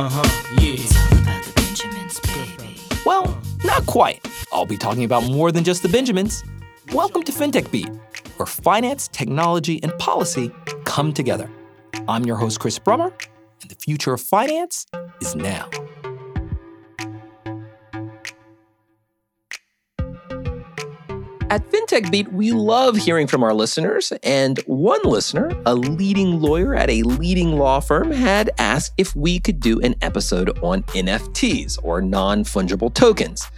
Uh huh, yeah. It's all about the Benjamins, baby. Well, not quite. I'll be talking about more than just the Benjamins. Welcome to FinTech Beat, where finance, technology, and policy come together. I'm your host, Chris Brummer, and the future of finance is now. At FinTech Beat, we love hearing from our listeners, and one listener, a leading lawyer at a leading law firm, had asked if we could do an episode on NFTs, or non fungible tokens.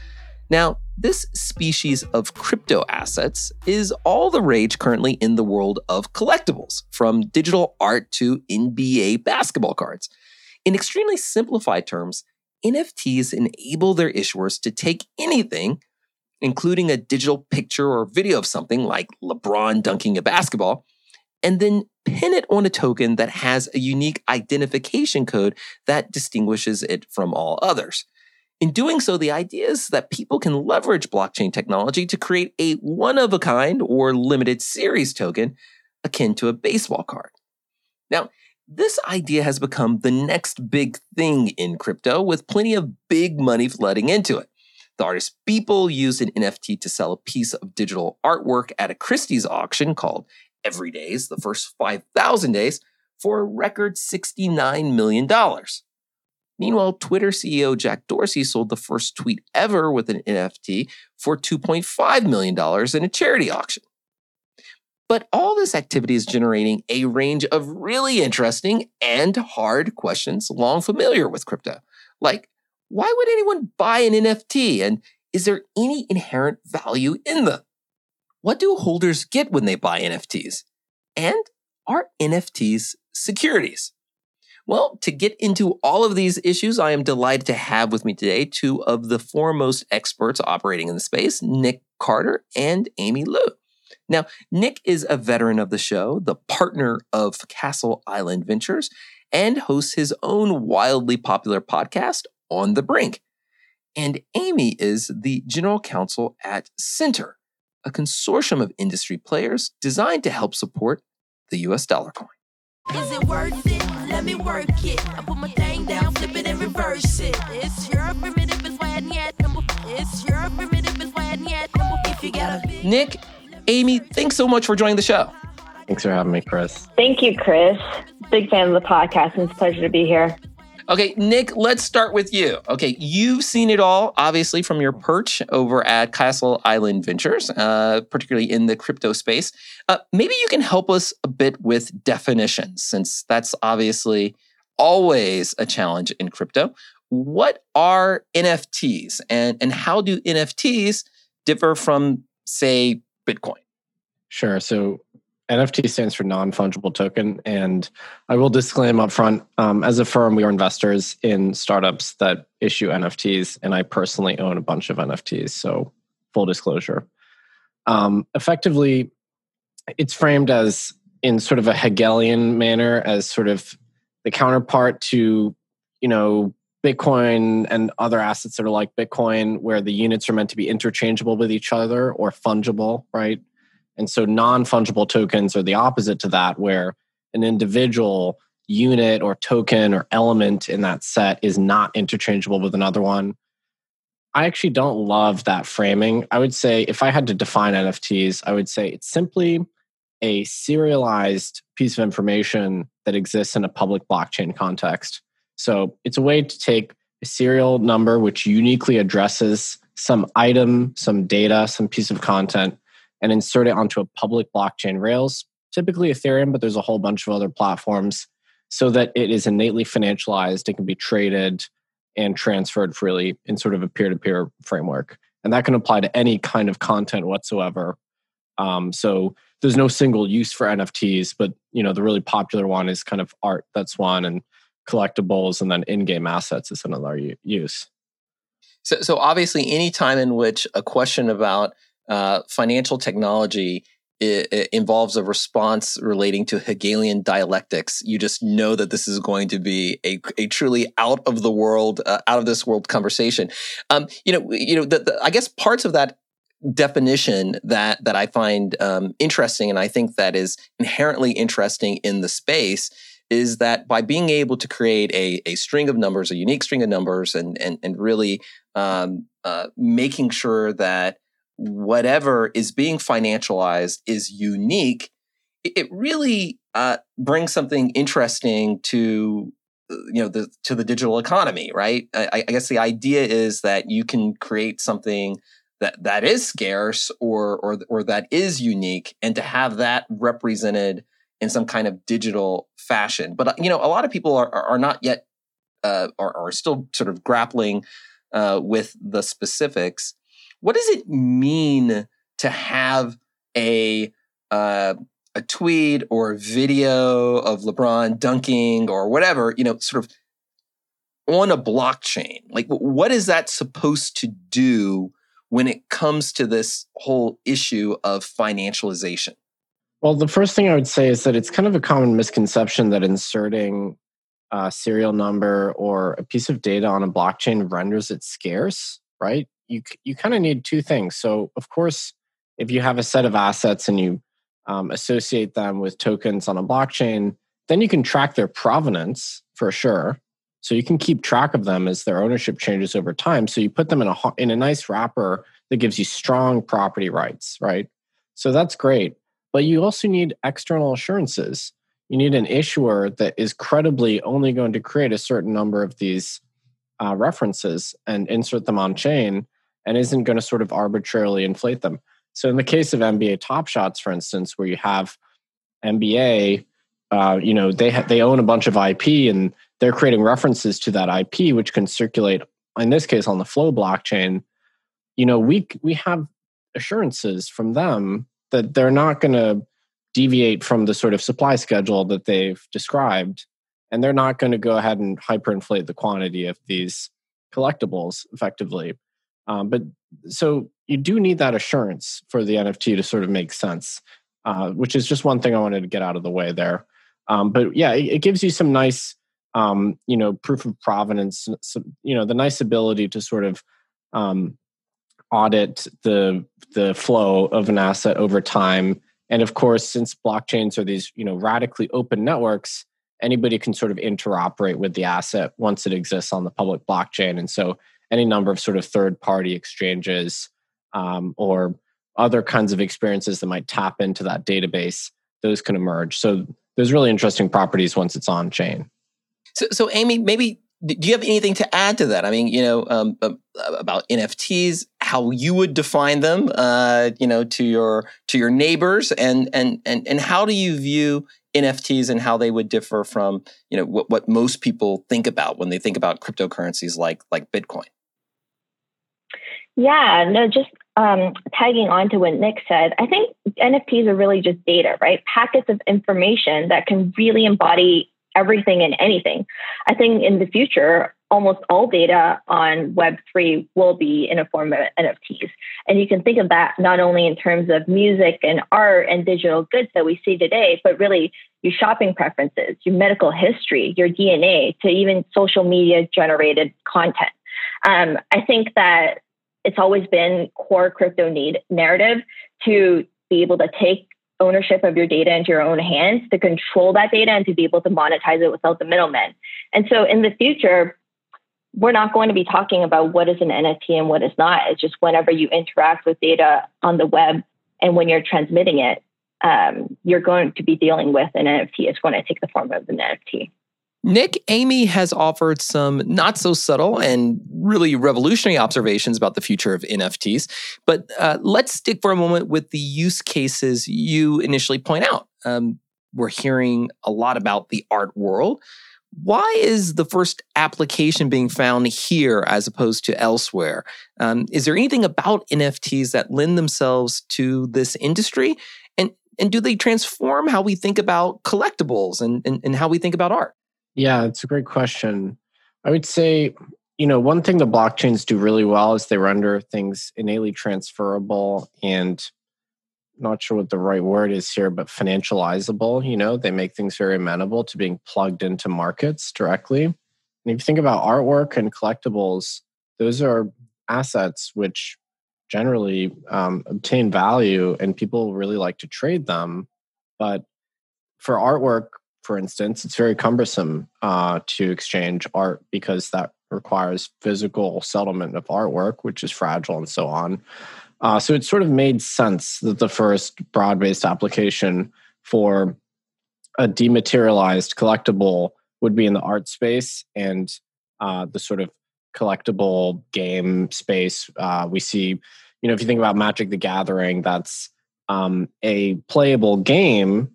Now, this species of crypto assets is all the rage currently in the world of collectibles, from digital art to NBA basketball cards. In extremely simplified terms, NFTs enable their issuers to take anything including a digital picture or video of something like LeBron dunking a basketball, and then pin it on a token that has a unique identification code that distinguishes it from all others. In doing so, the idea is that people can leverage blockchain technology to create a one of a kind or limited series token akin to a baseball card. Now, this idea has become the next big thing in crypto with plenty of big money flooding into it. The artist Beeple used an NFT to sell a piece of digital artwork at a Christie's auction called Everydays, the first 5,000 days, for a record $69 million. Meanwhile, Twitter CEO Jack Dorsey sold the first tweet ever with an NFT for $2.5 million in a charity auction. But all this activity is generating a range of really interesting and hard questions long familiar with crypto, like why would anyone buy an NFT? And is there any inherent value in them? What do holders get when they buy NFTs? And are NFTs securities? Well, to get into all of these issues, I am delighted to have with me today two of the foremost experts operating in the space, Nick Carter and Amy Liu. Now, Nick is a veteran of the show, the partner of Castle Island Ventures, and hosts his own wildly popular podcast, on the brink. And Amy is the general counsel at Centre, a consortium of industry players designed to help support the US dollar coin. Is it worth it? Let me work it. I put my thing down, flip it and reverse it. It's your primitive is why yet. It's your primitive is why yet. If you got a big Nick, Amy, thanks so much for joining the show. Thanks for having me, Chris. Thank you, Chris. Big fan of the podcast, and it's a pleasure to be here. Okay, Nick, let's start with you. Okay, you've seen it all, obviously, from your perch over at Castle Island Ventures, uh, particularly in the crypto space. Uh, maybe you can help us a bit with definitions, since that's obviously always a challenge in crypto. What are NFTs, and, and how do NFTs differ from, say, Bitcoin? Sure. So NFT stands for non fungible token. And I will disclaim upfront um, as a firm, we are investors in startups that issue NFTs. And I personally own a bunch of NFTs. So, full disclosure. Um, effectively, it's framed as in sort of a Hegelian manner as sort of the counterpart to, you know, Bitcoin and other assets that are like Bitcoin, where the units are meant to be interchangeable with each other or fungible, right? And so non fungible tokens are the opposite to that, where an individual unit or token or element in that set is not interchangeable with another one. I actually don't love that framing. I would say if I had to define NFTs, I would say it's simply a serialized piece of information that exists in a public blockchain context. So it's a way to take a serial number which uniquely addresses some item, some data, some piece of content, and insert it onto a public blockchain Rails, typically Ethereum, but there's a whole bunch of other platforms, so that it is innately financialized. It can be traded and transferred freely in sort of a peer to peer framework. And that can apply to any kind of content whatsoever. Um, so there's no single use for NFTs, but you know the really popular one is kind of art. That's one, and collectibles, and then in-game assets is another use. So, so obviously, any time in which a question about uh, financial technology it, it involves a response relating to Hegelian dialectics, you just know that this is going to be a, a truly out of the world, uh, out of this world conversation. Um, you know, you know, the, the, I guess parts of that definition that that I find um, interesting, and I think that is inherently interesting in the space, is that by being able to create a, a string of numbers, a unique string of numbers, and and and really um, uh, making sure that whatever is being financialized is unique, it, really uh, brings something interesting to uh, you know the to the digital economy, right? I, I guess the idea is that you can create something that that is scarce or or or that is unique, and to have that represented in some kind of digital fashion. But uh, you know, a lot of people are are not yet uh, are, are still sort of grappling uh, with the specifics. What does it mean to have a uh, a tweet or a video of LeBron dunking or whatever, you know, sort of on a blockchain? Like, what is that supposed to do when it comes to this whole issue of financialization? Well, the first thing I would say is that it's kind of a common misconception that inserting a serial number or a piece of data on a blockchain renders it scarce, right? You you kind of need two things. So, of course, if you have a set of assets and you um, associate them with tokens on a blockchain, then you can track their provenance for sure. So you can keep track of them as their ownership changes over time. So you put them in a in a nice wrapper that gives you strong property rights, right? So that's great. But you also need external assurances you need an issuer that is credibly only going to create a certain number of these uh, references and insert them on chain and isn't going to sort of arbitrarily inflate them. So, in the case of NBA Top Shots, for instance, where you have NBA, uh, you know, they ha- they own a bunch of IP and they're creating references to that IP, which can circulate. In this case, on the Flow blockchain, you know, we we have assurances from them that they're not going to deviate from the sort of supply schedule that they've described and they're not going to go ahead and hyperinflate the quantity of these collectibles effectively. Um, but so you do need that assurance for the nft to sort of make sense uh, which is just one thing i wanted to get out of the way there. Um, but yeah it, it, gives you some nice um, you know proof of provenance some, you know the nice ability to sort of um, audit the the flow of an asset over time. And of course, since blockchains are these, you know, radically open networks, anybody can sort of interoperate with the asset once it exists on the public blockchain. And so any number of sort of third party exchanges um, or other kinds of experiences that might tap into that database, those can emerge. So there's really interesting properties once it's on chain. So, so Amy, maybe do you have anything to add to that? I mean, you know, um, about NFTs, how you would define them, uh, you know, to your to your neighbors, and and and and how do you view NFTs and how they would differ from, you know, what, what most people think about when they think about cryptocurrencies like like Bitcoin? Yeah, no, just um, tagging on to what Nick said, I think NFTs are really just data, right? Packets of information that can really embody everything and anything. I think in the future, almost all data on Web3 will be in a form of NFTs. And you can think of that not only in terms of music and art and digital goods that we see today, but really your shopping preferences, your medical history, your DNA, to even social media generated content. Um, I think that it's always been core crypto need narrative to be able to take ownership of your data into your own hands to control that data and to be able to monetize it without the middlemen. And so in the future, we're not going to be talking about what is an NFT and what is not. It's just whenever you interact with data on the web and when you're transmitting it, um, you're going to be dealing with an NFT. It's going to take the form of an NFT. Nick, Amy has offered some not so subtle and really revolutionary observations about the future of NFTs. But uh, let's stick for a moment with the use cases you initially point out. Um, we're hearing a lot about the art world. Why is the first application being found here as opposed to elsewhere? Um, is there anything about NFTs that lend themselves to this industry? And, and do they transform how we think about collectibles and, and, and how we think about art? Yeah, it's a great question. I would say, you know, one thing the blockchains do really well is they render things innately transferable and not sure what the right word is here, but financializable. You know, they make things very amenable to being plugged into markets directly. And if you think about artwork and collectibles, those are assets which generally um, obtain value and people really like to trade them. But for artwork, for instance, it's very cumbersome uh, to exchange art because that requires physical settlement of artwork, which is fragile and so on. Uh, so it sort of made sense that the first broad based application for a dematerialized collectible would be in the art space and uh, the sort of collectible game space. Uh, we see, you know, if you think about Magic the Gathering, that's um, a playable game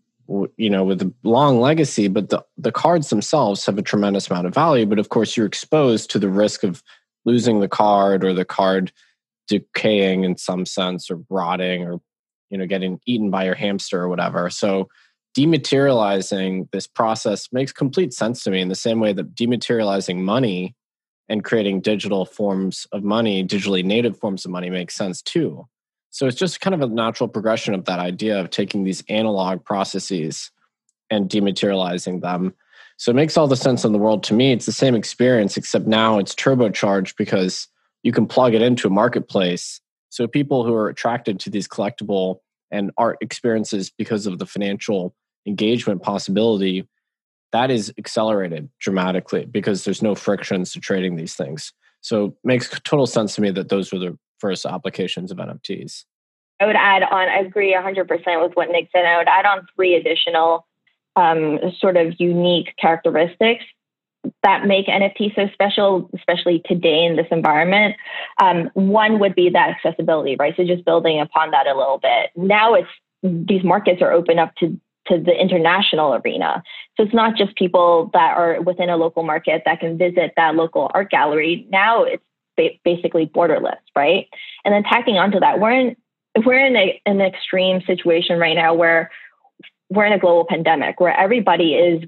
you know with a long legacy but the, the cards themselves have a tremendous amount of value but of course you're exposed to the risk of losing the card or the card decaying in some sense or rotting or you know getting eaten by your hamster or whatever so dematerializing this process makes complete sense to me in the same way that dematerializing money and creating digital forms of money digitally native forms of money makes sense too so it's just kind of a natural progression of that idea of taking these analog processes and dematerializing them. So it makes all the sense in the world to me. It's the same experience, except now it's turbocharged because you can plug it into a marketplace. So people who are attracted to these collectible and art experiences because of the financial engagement possibility, that is accelerated dramatically because there's no frictions to trading these things. So it makes total sense to me that those were the first applications of NFTs. I would add on, I agree 100% with what Nick said. I would add on three additional um, sort of unique characteristics that make NFT so special, especially today in this environment. Um, one would be that accessibility, right? So just building upon that a little bit. Now it's these markets are open up to to the international arena. So it's not just people that are within a local market that can visit that local art gallery. Now it's basically borderless, right? And then tacking onto that, we're in we're in a, an extreme situation right now where we're in a global pandemic where everybody is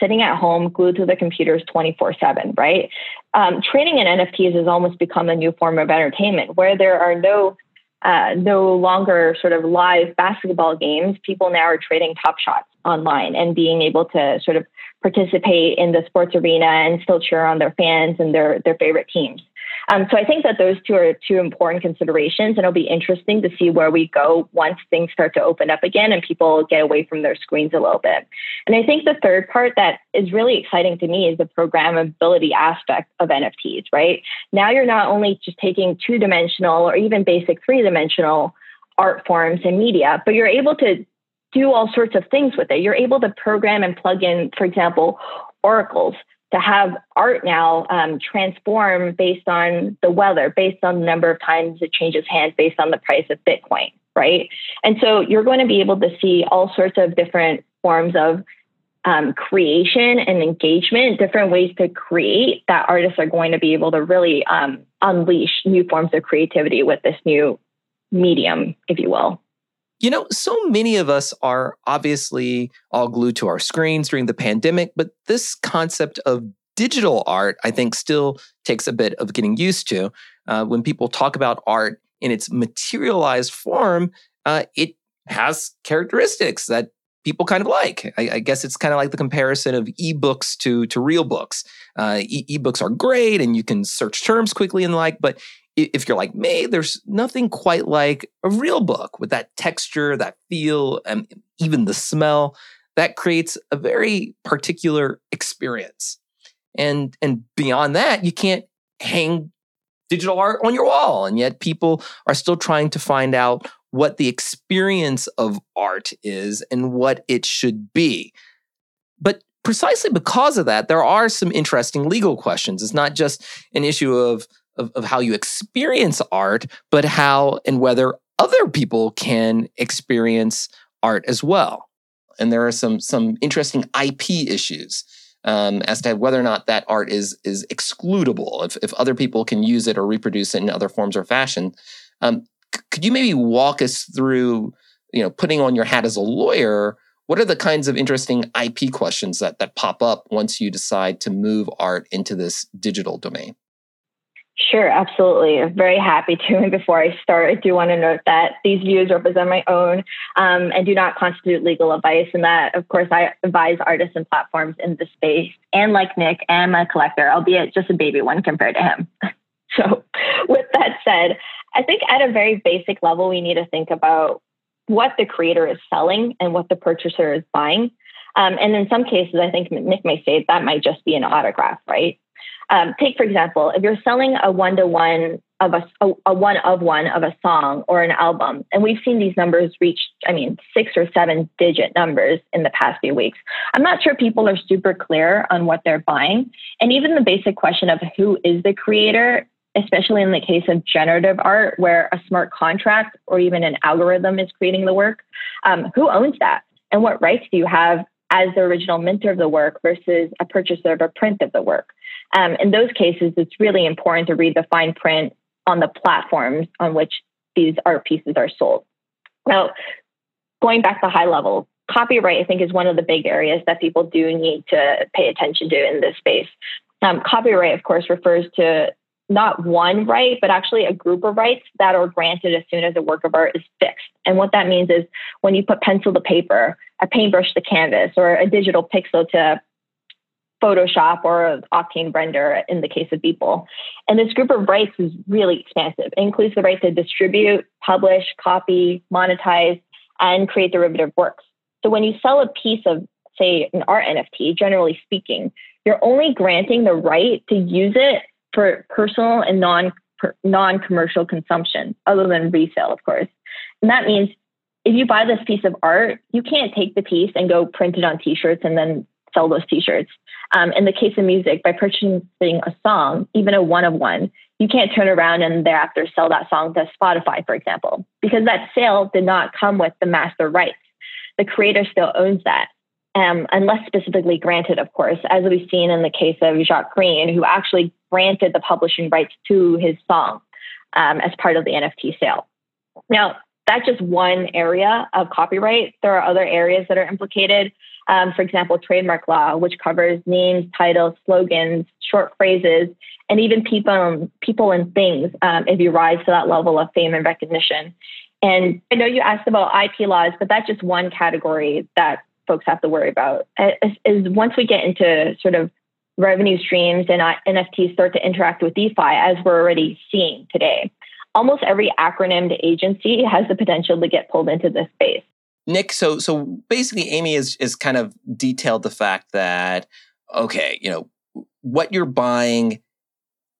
sitting at home glued to the computers 24 7 right? Um, trading in nfts has almost become a new form of entertainment. Where there are no uh, no longer sort of live basketball games people now are trading top shots online and being able to sort of participate in the sports arena and still cheer on their fans and their their favorite teams um, so I think that those two are two important considerations, and it'll be interesting to see where we go once things start to open up again and people get away from their screens a little bit. And I think the third part that is really exciting to me is the programmability aspect of NFTs, right? Now you're not only just taking two dimensional or even basic three dimensional art forms and media, but you're able to do all sorts of things with it. You're able to program and plug in, for example, oracles to have art now um, transform based on the weather, based on the number of times it changes hands, based on the price of Bitcoin, right? And so you're going to be able to see all sorts of different forms of um, creation and engagement, different ways to create that artists are going to be able to really um, unleash new forms of creativity with this new medium, if you will. You know, so many of us are obviously all glued to our screens during the pandemic, but this concept of digital art, I think, still takes a bit of getting used to. Uh, when people talk about art in its materialized form, uh, it has characteristics that people kind of like. I, I guess it's kind of like the comparison of ebooks to to real books. Uh, e- ebooks are great, and you can search terms quickly and like, but if you're like me, there's nothing quite like a real book with that texture, that feel, and even the smell that creates a very particular experience. And and beyond that, you can't hang digital art on your wall, and yet people are still trying to find out what the experience of art is and what it should be. But precisely because of that, there are some interesting legal questions. It's not just an issue of of, of how you experience art, but how and whether other people can experience art as well. And there are some some interesting IP issues um, as to whether or not that art is is excludable if, if other people can use it or reproduce it in other forms or fashion. Um, c- could you maybe walk us through, you know, putting on your hat as a lawyer? What are the kinds of interesting IP questions that that pop up once you decide to move art into this digital domain? Sure, absolutely. I'm very happy to. And before I start, I do want to note that these views represent my own um, and do not constitute legal advice. And that, of course, I advise artists and platforms in the space. And like Nick, I'm a collector, albeit just a baby one compared to him. so, with that said, I think at a very basic level, we need to think about what the creator is selling and what the purchaser is buying. Um, and in some cases, I think Nick may say that might just be an autograph, right? Um, take, for example, if you're selling a one to one of a, a, a, one of one of a song or an album, and we've seen these numbers reach, I mean, six or seven digit numbers in the past few weeks. I'm not sure people are super clear on what they're buying. And even the basic question of who is the creator, especially in the case of generative art, where a smart contract or even an algorithm is creating the work, um, who owns that? And what rights do you have as the original minter of the work versus a purchaser of a print of the work? Um, in those cases, it's really important to read the fine print on the platforms on which these art pieces are sold. Now, going back to high level, copyright, I think, is one of the big areas that people do need to pay attention to in this space. Um, copyright, of course, refers to not one right, but actually a group of rights that are granted as soon as a work of art is fixed. And what that means is when you put pencil to paper, a paintbrush to canvas, or a digital pixel to Photoshop or Octane render in the case of Beeple. And this group of rights is really expansive. It includes the right to distribute, publish, copy, monetize, and create derivative works. So when you sell a piece of, say, an art NFT, generally speaking, you're only granting the right to use it for personal and non non commercial consumption, other than resale, of course. And that means if you buy this piece of art, you can't take the piece and go print it on t-shirts and then sell those t-shirts. Um, in the case of music, by purchasing a song, even a one of one, you can't turn around and thereafter sell that song to Spotify, for example, because that sale did not come with the master rights. The creator still owns that, um, unless specifically granted, of course, as we've seen in the case of Jacques Greene, who actually granted the publishing rights to his song um, as part of the NFT sale. Now, that's just one area of copyright. There are other areas that are implicated. Um, for example, trademark law, which covers names, titles, slogans, short phrases, and even people, people and things um, if you rise to that level of fame and recognition. And I know you asked about IP laws, but that's just one category that folks have to worry about. Is, is once we get into sort of revenue streams and NFTs start to interact with DeFi, as we're already seeing today, almost every acronymed agency has the potential to get pulled into this space. Nick, so so basically, Amy is is kind of detailed the fact that okay, you know what you're buying,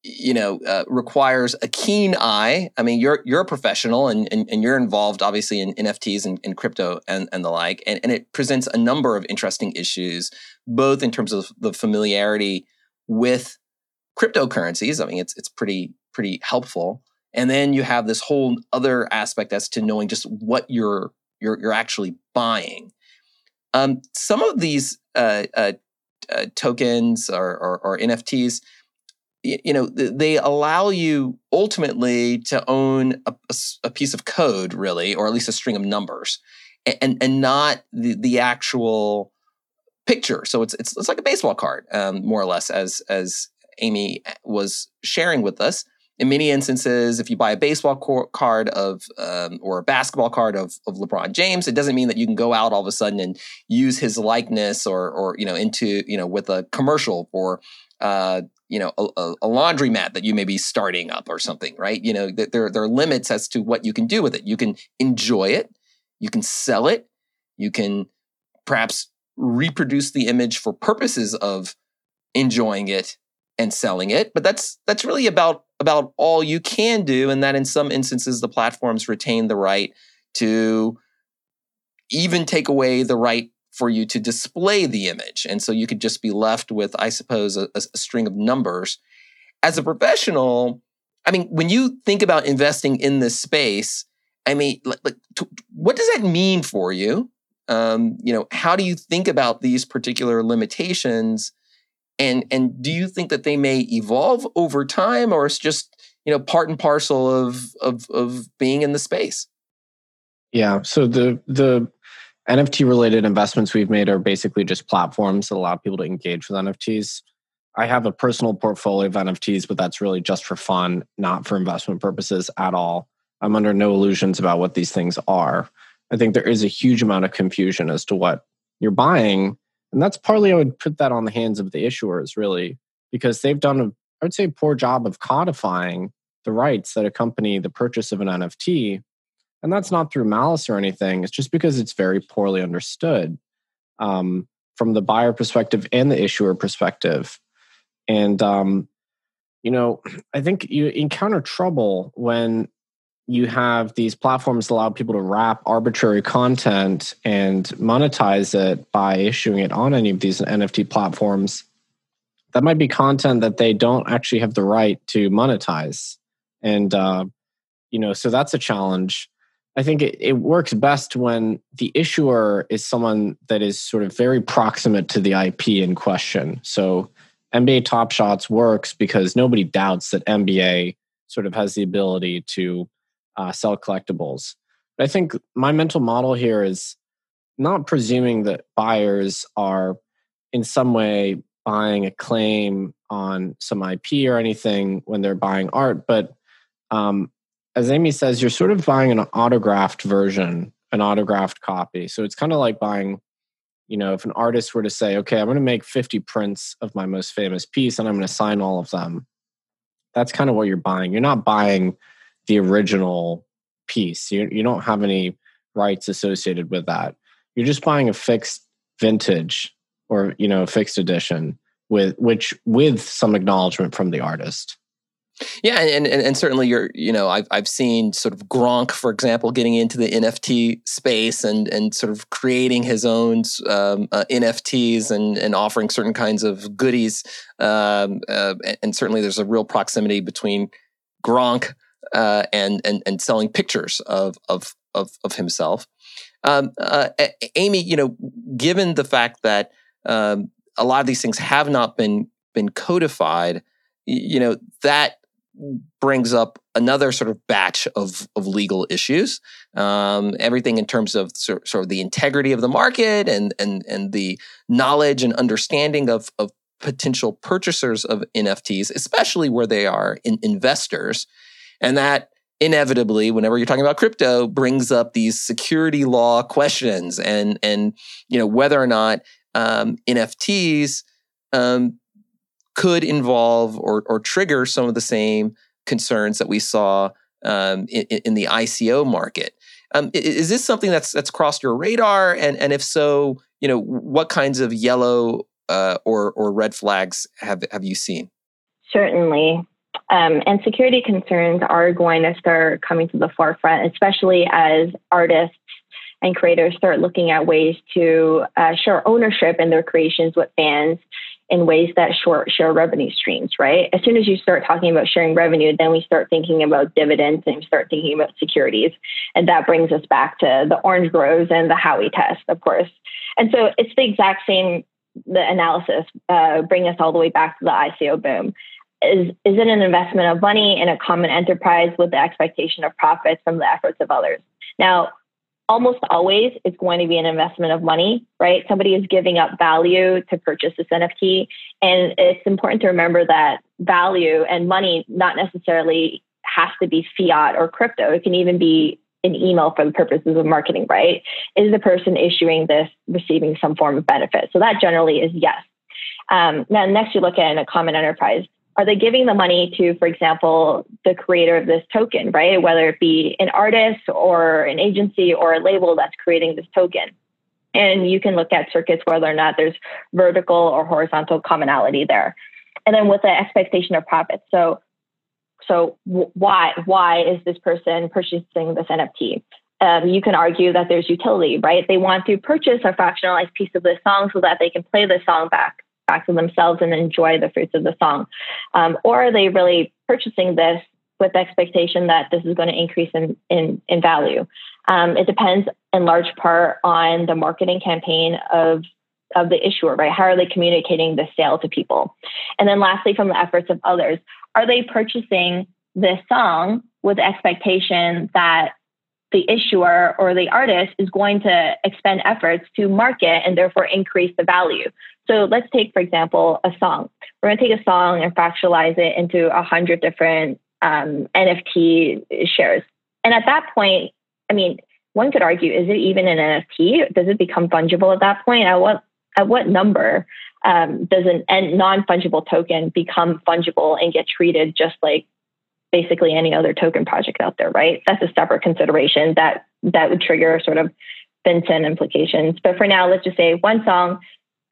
you know, uh, requires a keen eye. I mean, you're you're a professional and and, and you're involved obviously in NFTs and, and crypto and and the like, and and it presents a number of interesting issues, both in terms of the familiarity with cryptocurrencies. I mean, it's it's pretty pretty helpful. And then you have this whole other aspect as to knowing just what you're you're you're actually buying. Um, some of these uh, uh, uh, tokens or, or, or NFTs, you, you know, they allow you ultimately to own a, a, piece of code, really, or at least a string of numbers, and and not the the actual picture. So it's it's it's like a baseball card, um, more or less, as as Amy uh, was sharing with us in many instances, if you buy a baseball card of um, or a basketball card of, of LeBron James, it doesn't mean that you can go out all of a sudden and use his likeness or or you know into you know with a commercial or uh, you know a, a laundry mat that you may be starting up or something, right? You know there there are limits as to what you can do with it. You can enjoy it, you can sell it, you can perhaps reproduce the image for purposes of enjoying it and selling it, but that's that's really about about all you can do, and that in some instances the platforms retain the right to even take away the right for you to display the image. And so you could just be left with, I suppose, a, a string of numbers. As a professional, I mean, when you think about investing in this space, I mean, like, like what does that mean for you? Um, you know, how do you think about these particular limitations and and do you think that they may evolve over time or it's just you know part and parcel of of of being in the space? Yeah so the the nft related investments we've made are basically just platforms that allow people to engage with nfts i have a personal portfolio of nfts but that's really just for fun not for investment purposes at all. I'm under no illusions about what these things are. I think there is a huge amount of confusion as to what you're buying and that's partly I would put that on the hands of the issuers, really, because they've done a, I would say, poor job of codifying the rights that accompany the purchase of an NFT. And that's not through malice or anything. It's just because it's very poorly understood. Um, from the buyer perspective and the issuer perspective. And um, you know, I think you encounter trouble when you have these platforms that allow people to wrap arbitrary content and monetize it by issuing it on any of these NFT platforms. That might be content that they don't actually have the right to monetize. And, uh, you know, so that's a challenge. I think it, it works best when the issuer is someone that is sort of very proximate to the IP in question. So NBA Top Shots works because nobody doubts that NBA sort of has the ability to uh, sell collectibles. But I think my mental model here is not presuming that buyers are in some way buying a claim on some IP or anything when they're buying art, but um, as Amy says, you're sort of buying an autographed version, an autographed copy. So it's kind of like buying, you know, if an artist were to say, okay, I'm going to make 50 prints of my most famous piece and I'm going to sign all of them. That's kind of what you're buying. You're not buying the original piece. You, you don't have any rights associated with that. You're just buying a fixed vintage or you know a fixed edition with which with some acknowledgement from the artist. Yeah, and, and and certainly you're you know I've I've seen sort of Gronk for example getting into the NFT space and and sort of creating his own um, uh, NFTs and and offering certain kinds of goodies. Um, uh, and certainly there's a real proximity between Gronk uh, and and and selling pictures of of of, of himself. Um, uh, Amy, you know, given the fact that um, a lot of these things have not been been codified, you know, that brings up another sort of batch of of legal issues. Um, everything in terms of sort, sort of the integrity of the market and and and the knowledge and understanding of of potential purchasers of NFTs, especially where they are in investors. And that inevitably, whenever you're talking about crypto, brings up these security law questions and and you know whether or not um, NFTs um, could involve or or trigger some of the same concerns that we saw um, in, in, the ICO market. Um, is this something that's that's crossed your radar? And and if so, you know what kinds of yellow uh, or or red flags have have you seen? Certainly. Um, and security concerns are going to start coming to the forefront, especially as artists and creators start looking at ways to uh, share ownership in their creations with fans in ways that short share revenue streams, right? As soon as you start talking about sharing revenue, then we start thinking about dividends and start thinking about securities. And that brings us back to the orange groves and the Howey test, of course. And so it's the exact same the analysis, uh, bring us all the way back to the ICO boom is is it an investment of money in a common enterprise with the expectation of profits from the efforts of others? Now, almost always it's going to be an investment of money, right? Somebody is giving up value to purchase this NFT. And it's important to remember that value and money not necessarily has to be fiat or crypto. It can even be an email for the purposes of marketing, right? Is the person issuing this receiving some form of benefit? So that generally is yes. Um, now, next you look at in a common enterprise are they giving the money to, for example, the creator of this token, right? Whether it be an artist or an agency or a label that's creating this token. And you can look at circuits whether or not there's vertical or horizontal commonality there. And then with the expectation of profit. So, so why why is this person purchasing this NFT? Um, you can argue that there's utility, right? They want to purchase a fractionalized piece of this song so that they can play the song back back to themselves and enjoy the fruits of the song? Um, or are they really purchasing this with the expectation that this is going to increase in, in, in value? Um, it depends in large part on the marketing campaign of of the issuer, right? How are they communicating the sale to people? And then lastly, from the efforts of others, are they purchasing this song with the expectation that the issuer or the artist is going to expend efforts to market and therefore increase the value. So let's take, for example, a song. We're going to take a song and fractionalize it into a hundred different um, NFT shares. And at that point, I mean, one could argue, is it even an NFT? Does it become fungible at that point? At what at what number um, does an non fungible token become fungible and get treated just like basically any other token project out there? Right. That's a separate consideration that that would trigger sort of FinCEN implications. But for now, let's just say one song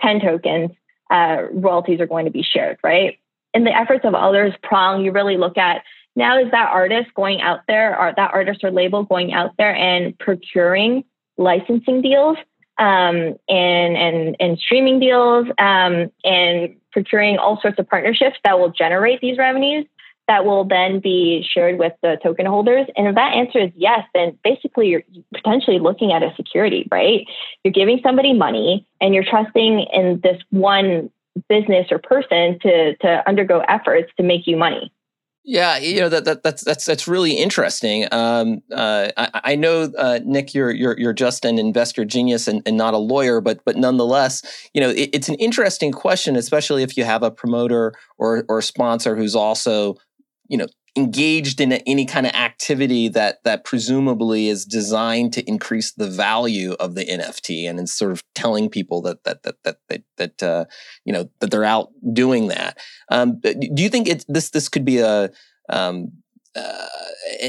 10 tokens, uh, royalties are going to be shared, right? In the efforts of others prong, you really look at now is that artist going out there or that artist or label going out there and procuring licensing deals um, and, and, and streaming deals um, and procuring all sorts of partnerships that will generate these revenues that will then be shared with the token holders? And if that answer is yes, then basically you're potentially looking at a security, right? You're giving somebody money and you're trusting in this one business or person to, to undergo efforts to make you money. Yeah, you know that, that that's that's that's really interesting. Um, uh, I, I, know uh, Nick, you're you're you're just an investor genius and, and not a lawyer, but but nonetheless, you know it, it's an interesting question, especially if you have a promoter or or sponsor who's also you know engaged in any kind of activity that that presumably is designed to increase the value of the NFT and it's sort of telling people that that that that that, that uh, you know that they're out doing that. Um, do you think it, this this could be a um, uh,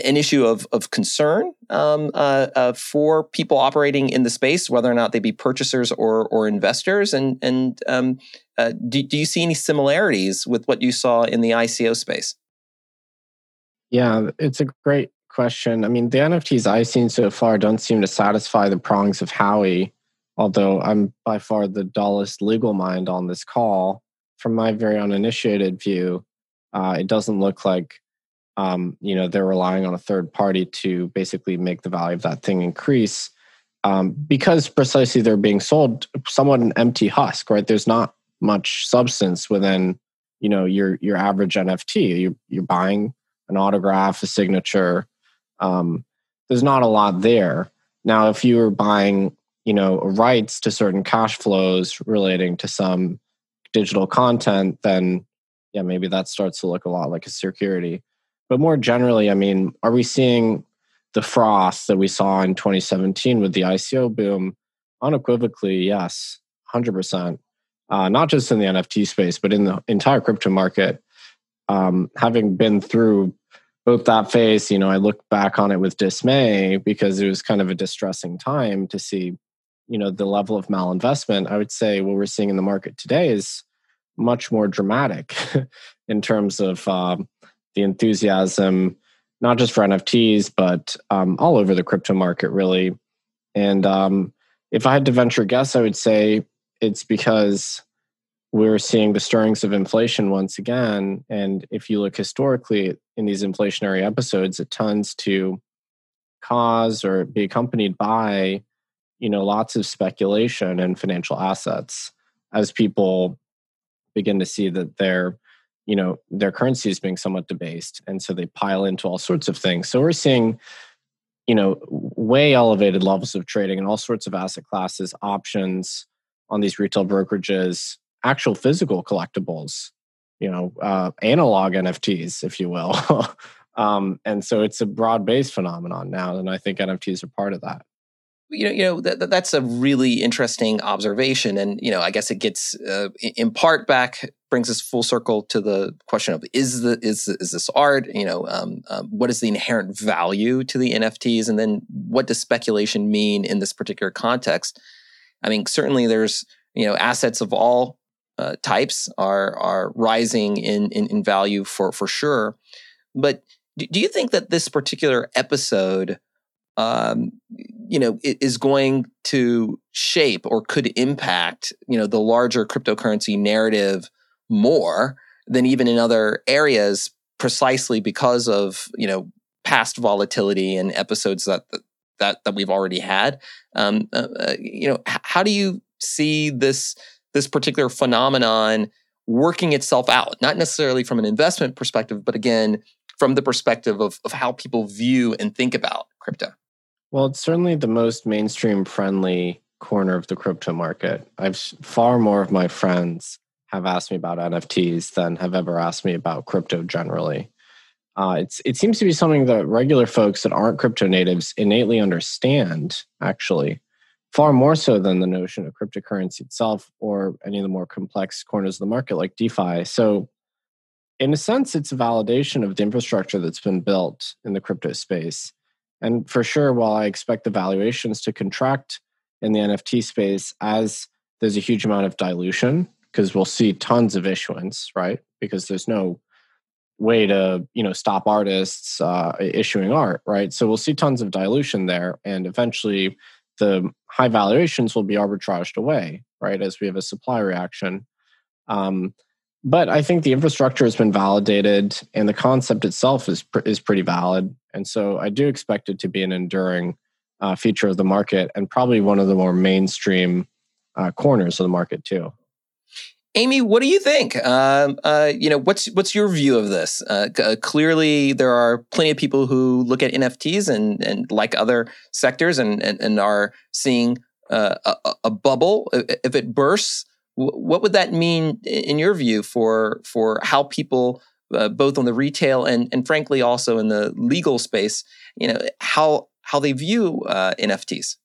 an issue of of concern um, uh, uh, for people operating in the space, whether or not they be purchasers or or investors, and and um, uh, do, do you see any similarities with what you saw in the ICO space? Yeah, it's a great question. I mean, the NFTs I've seen so far don't seem to satisfy the prongs of Howey, although I'm by far the dullest legal mind on this call. From my very uninitiated view, uh, it doesn't look like um, you know they're relying on a third party to basically make the value of that thing increase um, because precisely they're being sold somewhat an empty husk, right? There's not much substance within you know your your average NFT. You, you're buying an autograph, a signature. Um, there's not a lot there. Now, if you were buying, you know, rights to certain cash flows relating to some digital content, then yeah, maybe that starts to look a lot like a security. But more generally, I mean, are we seeing the froth that we saw in 2017 with the ICO boom? Unequivocally, yes, 100%. Uh, not just in the NFT space, but in the entire crypto market. Um, having been through that phase, you know, I look back on it with dismay because it was kind of a distressing time to see, you know, the level of malinvestment. I would say what we're seeing in the market today is much more dramatic in terms of um, the enthusiasm, not just for NFTs, but um, all over the crypto market, really. And um, if I had to venture guess, I would say it's because we're seeing the stirrings of inflation once again. And if you look historically in these inflationary episodes, it tends to cause or be accompanied by, you know, lots of speculation in financial assets as people begin to see that their, you know, their currency is being somewhat debased. And so they pile into all sorts of things. So we're seeing, you know, way elevated levels of trading in all sorts of asset classes, options on these retail brokerages actual physical collectibles, you know, uh, analog NFTs, if you will. um, and so it's a broad based phenomenon now, and I think NFTs are part of that. You know, you know that, that's a really interesting observation, and you know, I guess it gets uh, in part back brings us full circle to the question of is the is is this art? You know, um, um, what is the inherent value to the NFTs, and then what does speculation mean in this particular context? I mean, certainly there's you know assets of all uh, types are are rising in, in, in value for for sure. But do, you think that this particular episode, um, you know, is going to shape or could impact you know the larger cryptocurrency narrative more than even in other areas, precisely because of you know past volatility and episodes that that that we've already had. Um, uh, uh, you know, how do you see this this particular phenomenon working itself out, not necessarily from an investment perspective, but again, from the perspective of, of how people view and think about crypto? Well, it's certainly the most mainstream friendly corner of the crypto market. I've far more of my friends have asked me about NFTs than have ever asked me about crypto generally. Uh, it's it seems to be something that regular folks that aren't crypto natives innately understand. Actually, far more so than the notion of cryptocurrency itself or any of the more complex corners of the market like DeFi. So, in a sense, it's a validation of the infrastructure that's been built in the crypto space. And for sure, while I expect the valuations to contract in the NFT space as there's a huge amount of dilution because we'll see tons of issuance, right? Because there's no way to you know stop artists uh, issuing art, right? So we'll see tons of dilution there, and eventually the high valuations will be arbitraged away, right? As we have a supply reaction. Um, but I think the infrastructure has been validated, and the concept itself is pr- is pretty valid, and so I do expect it to be an enduring uh, feature of the market, and probably one of the more mainstream uh, corners of the market too. Amy, what do you think? Um, uh, you know, what's what's your view of this? Uh, uh, clearly, there are plenty of people who look at NFTs and and like other sectors and and, and are seeing uh, a, a, bubble. If it bursts, what would that mean in your view for for how people, uh, both on the retail and and frankly also in the legal space, you know, how how they view NFTs?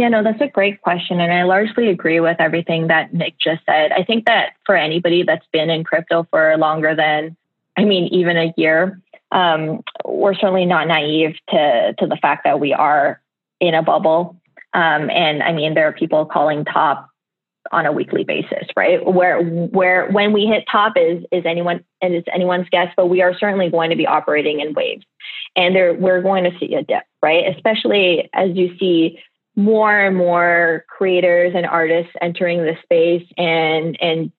Yeah, no, that's a great question. And I largely agree with everything that Nick just said. I think that for anybody that's been in crypto for longer than, I mean, even a year, um, we're certainly not naive to, to the fact that we are in a bubble. Um, and I mean, there are people calling top on a weekly basis, right? Where where when we hit top is is anyone and it's anyone's guess, but we are certainly going to be operating in waves, and there we're going to see a dip, right? Especially as you see more and more creators and artists entering the space and and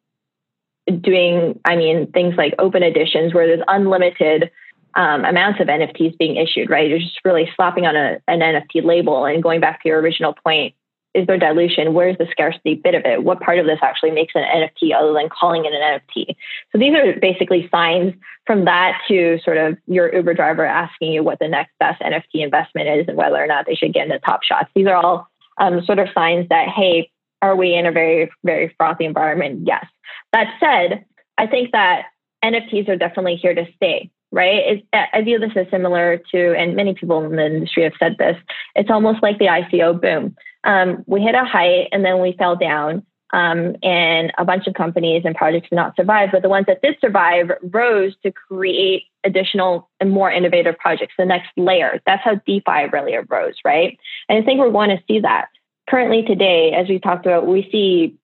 doing i mean things like open editions where there's unlimited um, amounts of nfts being issued right? You're just really slapping on a, an nft label and going back to your original point is there dilution? Where's the scarcity bit of it? What part of this actually makes an NFT other than calling it an NFT? So these are basically signs from that to sort of your Uber driver asking you what the next best NFT investment is and whether or not they should get into top shots. These are all um, sort of signs that, hey, are we in a very, very frothy environment? Yes. That said, I think that NFTs are definitely here to stay right? I view this as similar to, and many people in the industry have said this, it's almost like the ICO boom um, we hit a height and then we fell down. Um, and a bunch of companies and projects did not survive, but the ones that did survive rose to create additional and more innovative projects, the next layer. That's how DeFi really arose, right? And I think we're going to see that. Currently, today, as we talked about, we see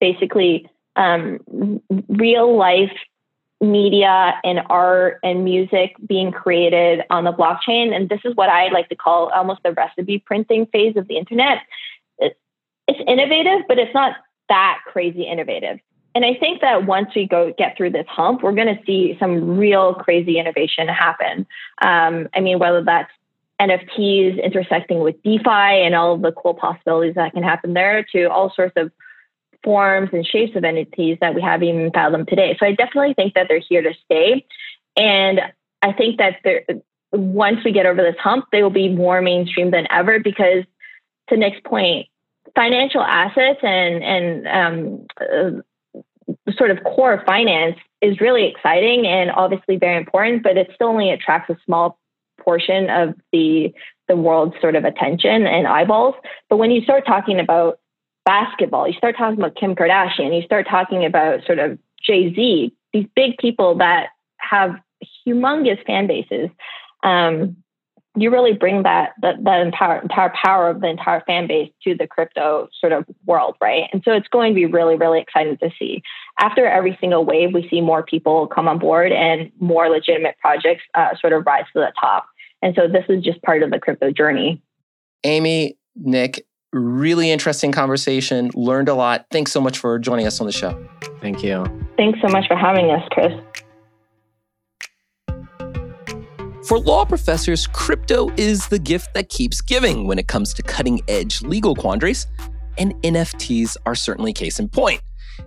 basically um, real life media and art and music being created on the blockchain. And this is what I like to call almost the recipe printing phase of the internet. It's innovative, but it's not that crazy innovative. And I think that once we go get through this hump, we're going to see some real crazy innovation happen. Um, I mean, whether that's NFTs intersecting with DeFi and all the cool possibilities that can happen there, to all sorts of forms and shapes of entities that we haven't even fathomed today. So I definitely think that they're here to stay. And I think that once we get over this hump, they will be more mainstream than ever because, to Nick's point, financial assets and and um, uh, sort of core finance is really exciting and obviously very important, but it still only attracts a small portion of the the world's sort of attention and eyeballs. But when you start talking about basketball, you start talking about Kim Kardashian, you start talking about sort of Jay Z, these big people that have humongous fan bases. Um, you really bring that that, entire entire power of the entire fan base to the crypto sort of world, right? And so it's going to be really really exciting to see. After every single wave, we see more people come on board and more legitimate projects uh, sort of rise to the top. And so this is just part of the crypto journey. Amy, Nick, Really interesting conversation. Learned a lot. Thanks so much for joining us on the show. Thank you. Thanks so much for having us, Chris. For law professors, crypto is the gift that keeps giving when it comes to cutting edge legal quandaries, and NFTs are certainly case in point.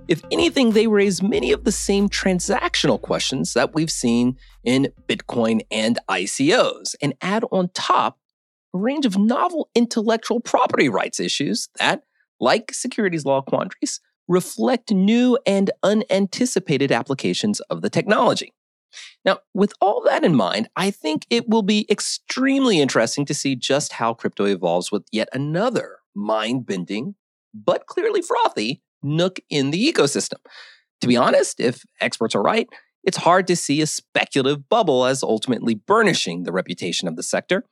If anything, they raise many of the same transactional questions that we've seen in Bitcoin and ICOs and add on top a range of novel intellectual property rights issues that, like securities law quandaries, reflect new and unanticipated applications of the technology. Now, with all that in mind, I think it will be extremely interesting to see just how crypto evolves with yet another mind bending, but clearly frothy nook in the ecosystem. To be honest, if experts are right, it's hard to see a speculative bubble as ultimately burnishing the reputation of the sector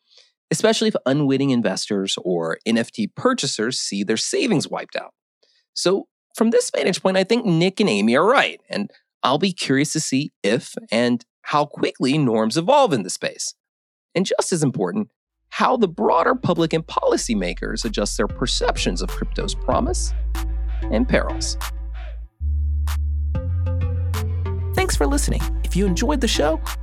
especially if unwitting investors or NFT purchasers see their savings wiped out. So, from this vantage point, I think Nick and Amy are right. And I'll be curious to see if and how quickly norms evolve in the space. And just as important, how the broader public and policymakers adjust their perceptions of crypto's promise and perils. Thanks for listening. If you enjoyed the show,